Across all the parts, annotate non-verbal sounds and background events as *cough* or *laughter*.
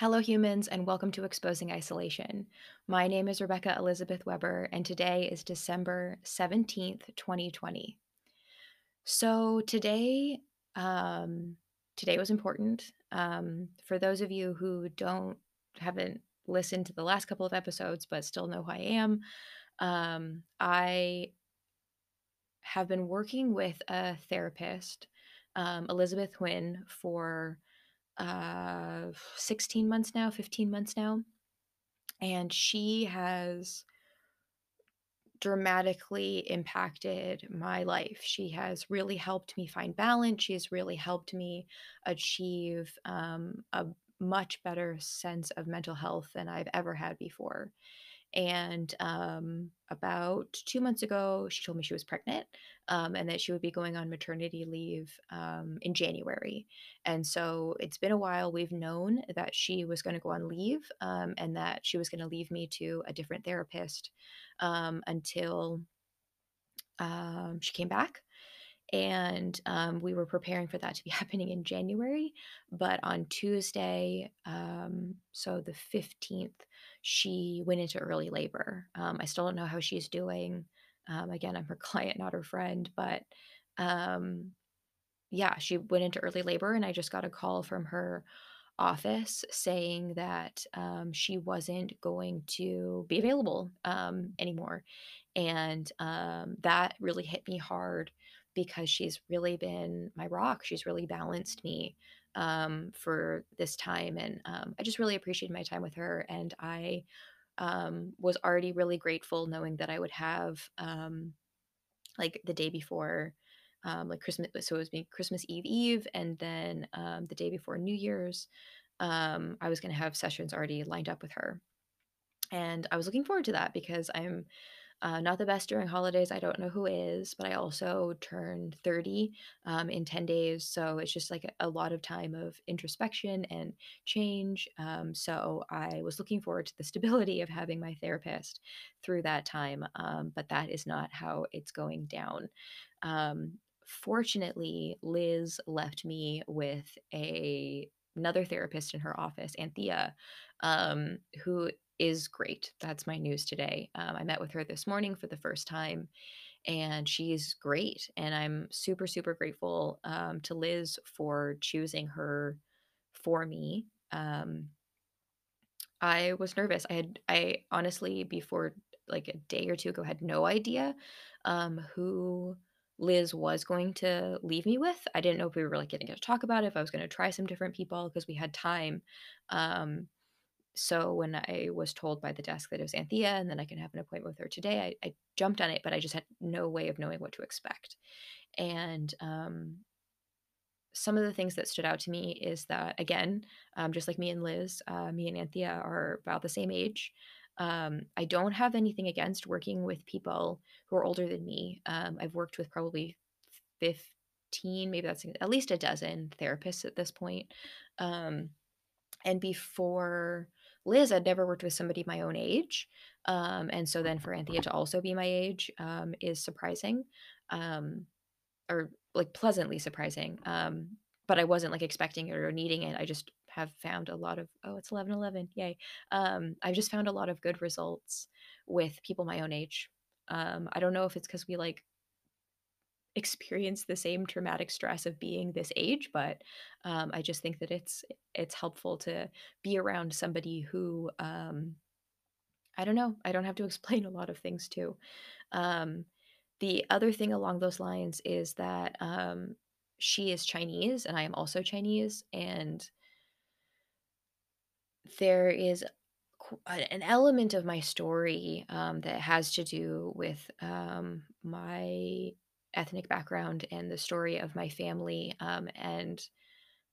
Hello, humans, and welcome to Exposing Isolation. My name is Rebecca Elizabeth Weber, and today is December 17th, 2020. So, today, um, today was important. Um, for those of you who don't, haven't listened to the last couple of episodes, but still know who I am, um, I have been working with a therapist, um, Elizabeth Huynh, for uh 16 months now 15 months now and she has dramatically impacted my life. She has really helped me find balance. She has really helped me achieve um, a much better sense of mental health than i've ever had before and um, about two months ago, she told me she was pregnant um, and that she would be going on maternity leave um, in January. And so it's been a while. We've known that she was going to go on leave um, and that she was going to leave me to a different therapist um, until um, she came back and um, we were preparing for that to be *laughs* happening in January. But on Tuesday, um, so the 15th, she went into early labor. Um, I still don't know how she's doing. Um, again, I'm her *laughs* client, not her friend, but um, yeah, she went into early labor, and I just got a call from her office saying that um, she wasn't going to be available um, anymore. And um, that really hit me hard because she's really been my rock. She's really balanced me um, for this time. And um, I just really appreciated my time with her. And I um, was already really grateful knowing that I would have um, like the day before. Um, like Christmas, so it was being Christmas Eve Eve, and then um, the day before New Year's, I was going to have sessions already lined up with her, and I was looking forward to that because I'm uh, not the best during holidays. I don't know who is, but I also turned 30 um, in 10 days. So it's just like a, lot of time of introspection and change. Um, so I was looking forward to the *laughs* stability of having my therapist through that time. Um, but that is not how it's going down. Um, fortunately, Liz left me with a another therapist in her office, Anthea, um, who is great. That's my news today. Um, I met with her this morning for the first time, and she's great. And I'm super, super grateful um, to Liz for choosing her for me. Um, I was nervous. I had, I honestly, before like a day or two ago, had no idea um, who Liz was going to leave me with. I didn't know if we were like going to talk about it, if I was going to try some different people because we had time. Um, so when I was told by the desk that it was Anthea and then I can have an appointment with her today, I, I jumped on it, but I just had no way of knowing what to expect. And um, some of the things that stood out to me is that, again, um, just like me and Liz, uh, me and Anthea are about the same age. Um, I don't have anything against working with people who are older than me. Um, I've worked with probably 15, maybe that's at least a dozen therapists at this point. Um, and before Liz, I'd never worked with somebody my own age. Um, and so then for Anthea to also be my age um, is surprising um, or like pleasantly surprising. Um, but I wasn't like expecting it or needing it. I just have found a lot of, oh, it's 11 11. Yay. Um, I've just found a lot of good results with people my own age. Um, I don't know if it's because we like experience the same traumatic stress of being this age but um, i just think that it's it's helpful to be around somebody who um, i don't know i don't have to *laughs* explain a lot of things to. Um, the other thing along those lines is that um, she is chinese and i am also chinese and there is an element of my story um, that has to do with um, my ethnic background and the story of my family um, and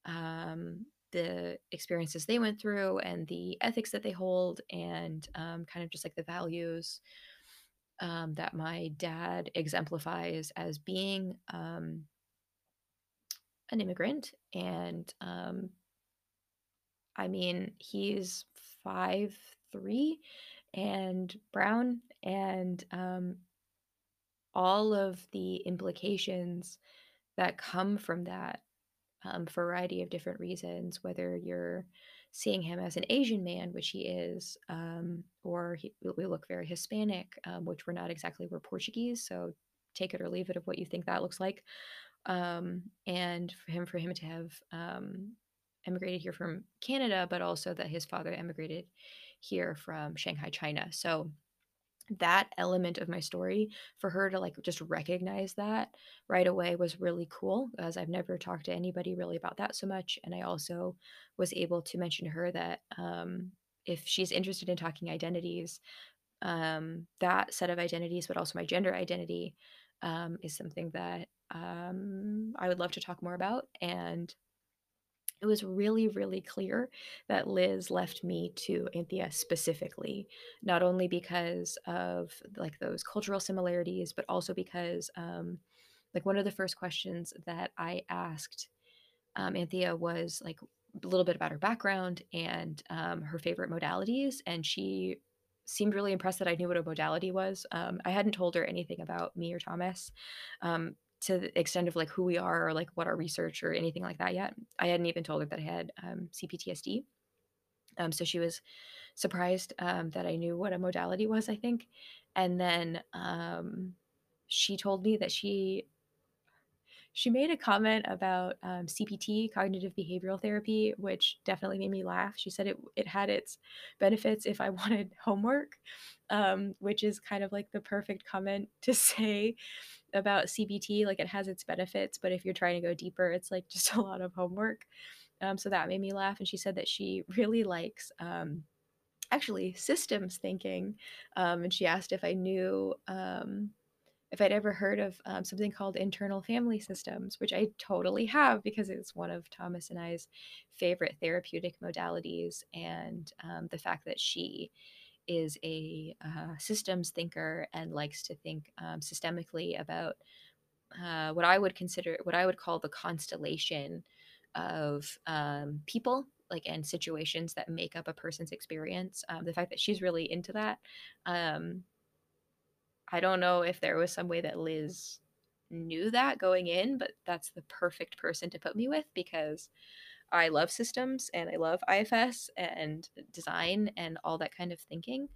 um, the experiences they went through and the ethics that they hold and um, kind of just like the values um, that my dad exemplifies as being um, an immigrant and um, i mean he's five three and brown and um, all of the implications that come from that um, variety of different reasons, whether you're seeing him as an Asian man, which he is, um, or he, we look very Hispanic, um, which we're not exactly. We're Portuguese, so take it or leave it of what you think that looks like. Um, and for him, for him to have um, emigrated here from Canada, but also that his father emigrated here from Shanghai, China. So that element of my story for her to like just recognize that right away was really cool as I've never talked to anybody really about that so much and I also was able to mention to her that um if she's interested in talking identities um that set of identities but also my gender identity um is something that um I would love to talk more about and it was really, really clear that Liz left me to Anthea specifically, not only because of like those cultural similarities, but also because um, like one of the first questions that I asked um, Anthea was like a little bit about her background and um, her favorite modalities, and she seemed really impressed that I knew what a modality was. Um, I hadn't told her anything about me or Thomas, um, to the extent of like who we are or like what our research or anything like that yet. I hadn't even told her that I had um, CPTSD. Um, so she was surprised um, that I knew what a modality was, I think. And then um, she told me that she she made a comment about um, CBT, cognitive behavioral therapy, which definitely made me laugh. She said it it had its benefits if I *laughs* wanted homework, um, which is kind of like the perfect comment to say about CBT. Like it has its benefits, but if you're trying to go deeper, it's like *laughs* just a lot of homework. Um, so that made me laugh. And she said that she really likes um, actually systems thinking. Um, and she asked if I knew um, if I'd ever heard of um, something called internal family systems, which I totally have because it's one of Thomas and I's favorite therapeutic modalities. And um, the fact that she is a uh, systems thinker and likes to think um, systemically about uh, what I would consider, what I would call the constellation of um, people like and situations that make up a person's experience. Um, the fact that she's really into that. Um, I don't know if there was some way that Liz knew that going in, but that's the perfect person to put me with because I love systems and I love IFS and design and all that kind of thinking.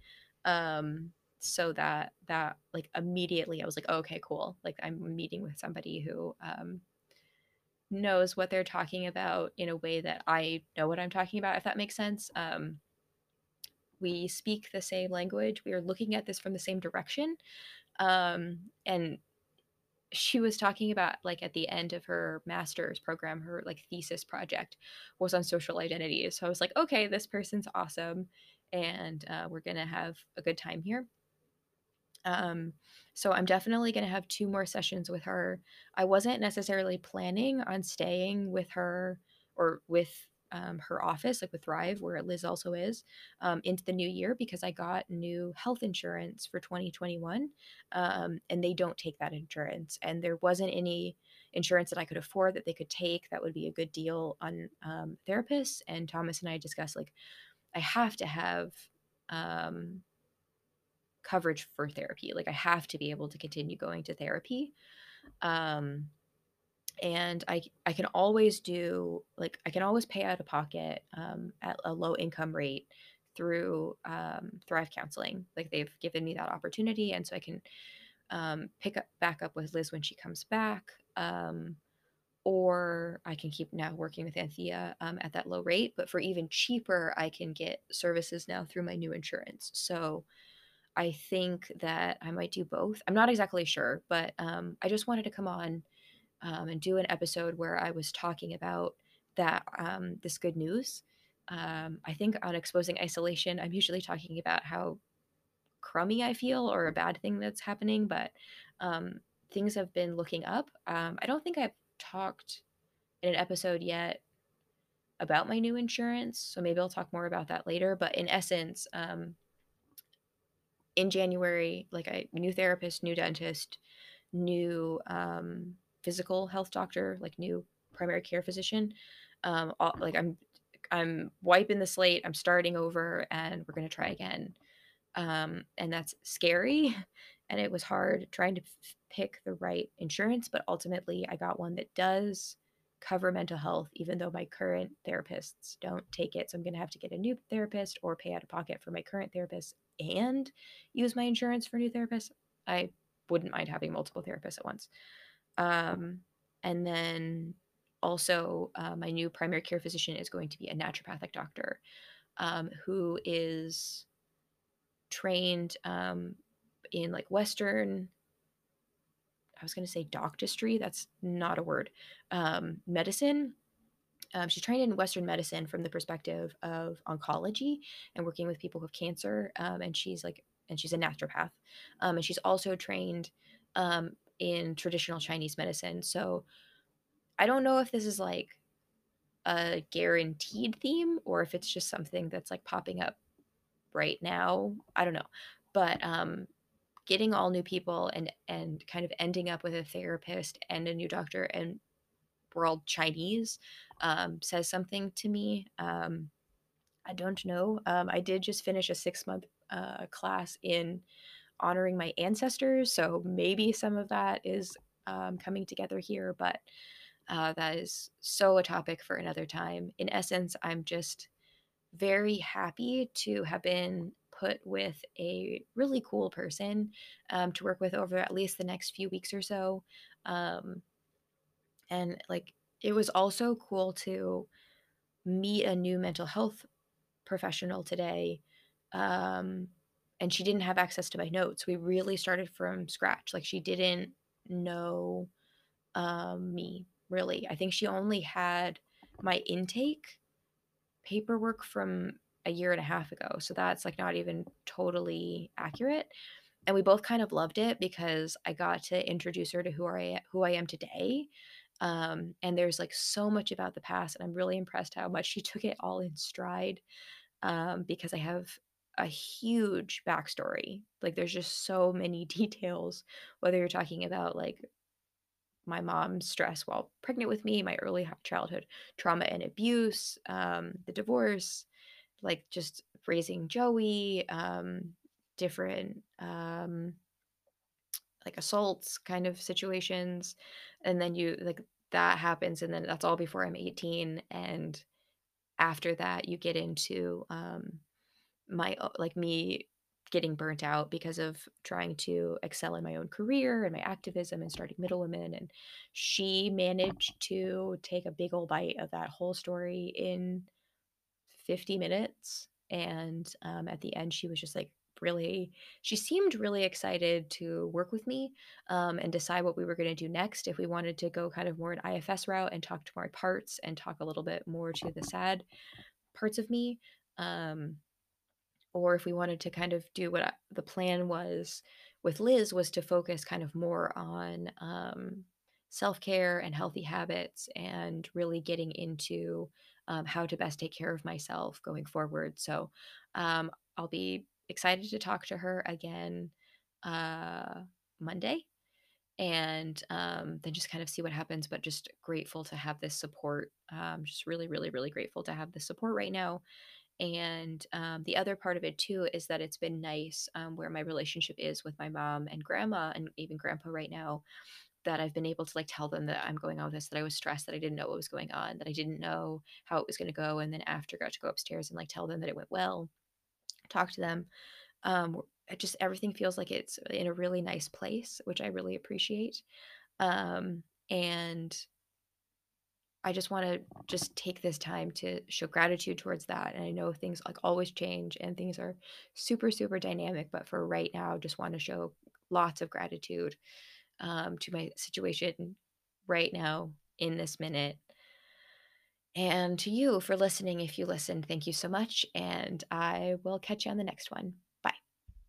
Um, so that that like immediately I was like, oh, okay, cool. Like I'm meeting with somebody who um, knows what they're talking about in a way that I know what I'm talking about, if that makes sense. Um, we speak the same language. We are looking at this from the same direction. Um, and she was talking about like at the end of her master's program her like thesis project was on social identity. So i was like okay this person's awesome and uh, we're gonna have a good time here. Um, so i'm definitely gonna have two more sessions with her. I wasn't necessarily planning on staying with her or with um, her office, like with Thrive, where Liz also is, um, into the new year because I got new health insurance for 2021. Um, and they don't take that insurance. And there wasn't any insurance that I could afford that they could take that would be a good deal on um, therapists. And Thomas and I discussed, like, I have to have um, coverage for therapy. Like, I have to be able to continue going to therapy. Um, and I I can always do like I can always pay out of pocket um, at a low income rate through um, Thrive Counseling. Like they've given me that opportunity, and so I can um, pick up back up with Liz when she comes back, um, or I can keep now working with Anthea um, at that low rate. But for even cheaper, I can get services now through my new insurance. So. I think that I might do both. I'm not exactly sure, but um, I just wanted to come on um, and do an episode where I was talking about that um, this good news. Um, I think on exposing isolation, I'm usually talking about how crummy I feel or a bad thing that's happening, but um, things have been looking up. Um, I don't think I've talked in an episode yet about my new insurance, so maybe I'll talk more about that later. But in essence, um, in January, like a new therapist, new dentist, new um, physical health doctor, like new primary care physician. Um, all, like I'm, I'm wiping the slate. I'm starting over, and we're gonna try again. Um, and that's scary, *laughs* and it was hard trying to f- pick the right insurance. But ultimately, I got one that does cover mental health, even though my current therapists don't take it. So I'm to have to get a new therapist or pay out of pocket for my current therapist and use my insurance for new therapist. I wouldn't mind having multiple therapists at once. Um, and then also, uh, my new primary care physician is going to be a naturopathic doctor um, who is trained um, in like Western I was going to say doctistry. That's not a word. Um, medicine. Um, she's trained in Western medicine from the perspective of oncology and working with people with cancer. Um, and she's like, and she's a naturopath. And she's also trained um, in traditional Chinese medicine. So I don't know if this is like a guaranteed theme or if it's just something that's like popping up right now. I don't know. But um, getting all new people and and kind of ending up with a therapist and a new doctor and we're all Chinese um, says something to me. Um, I don't know. Um, I did just finish a six month uh, class in honoring my ancestors, so maybe some of that is um, coming together here, but uh, that is so a topic for another time. In essence, I'm just very happy to have been put with a really cool person um, to work with over at least the next few weeks or so. Um, and like, it was also cool to meet a new mental health professional today. Um, and she didn't have access to my notes. We really started from scratch. Like, she didn't know um, me really. I think she only had my intake paperwork from a year and a half ago. So that's like not even totally accurate. And we both kind of loved it because I got to introduce her to who I who I am today. Um, and there's like so much about the past, and I'm really impressed how much she *laughs* took it all in stride. Um, because I have a huge backstory. Like there's just so many *laughs* details, whether you're talking about like my mom's stress while pregnant with me, my early childhood trauma and abuse, um, the divorce, like just raising Joey, um, different um, like assaults kind of situations, and then you like that happens, and then that's all before I'm 18, and after that you get into um, my like me getting burnt out because of trying to excel in my own career and my activism and starting Middle Women. And she managed to take a big old bite of that whole story in 50 minutes. And um, at the end, she was just like, really she seemed really excited to work with me um, and decide what we were going to do next if we wanted to go kind of more an ifs route and talk to more parts and talk a little bit more to the sad parts of me um, or if we wanted to kind of do what I, the plan was with liz was to focus kind of more on um, self-care and healthy habits and really getting into um, how to best take care of myself going forward. So um, I'll be excited to talk to her again uh, Monday and um, then just kind of see what happens. But just grateful to have this support. Um, just really, really, really grateful to have this support right now. And um, the other part of it too is that it's been nice um, where my relationship is with my mom and grandma and even grandpa right now that I've been able to like tell them that I'm going on with this, that I was stressed, that I didn't know what was going on, that I didn't know how it was going to go. And then after got to go upstairs and like tell them that it went well, talk to them. Um, it just everything feels like it's in a really nice place, which I really appreciate. Um, and I just want to just take this time to show gratitude towards that. And I know things like always change and things are super, super dynamic, but for right now, just want to show lots of gratitude um, to my situation right now in this minute. And to you for listening. If you listened, thank you so much. And I will catch you on the next one.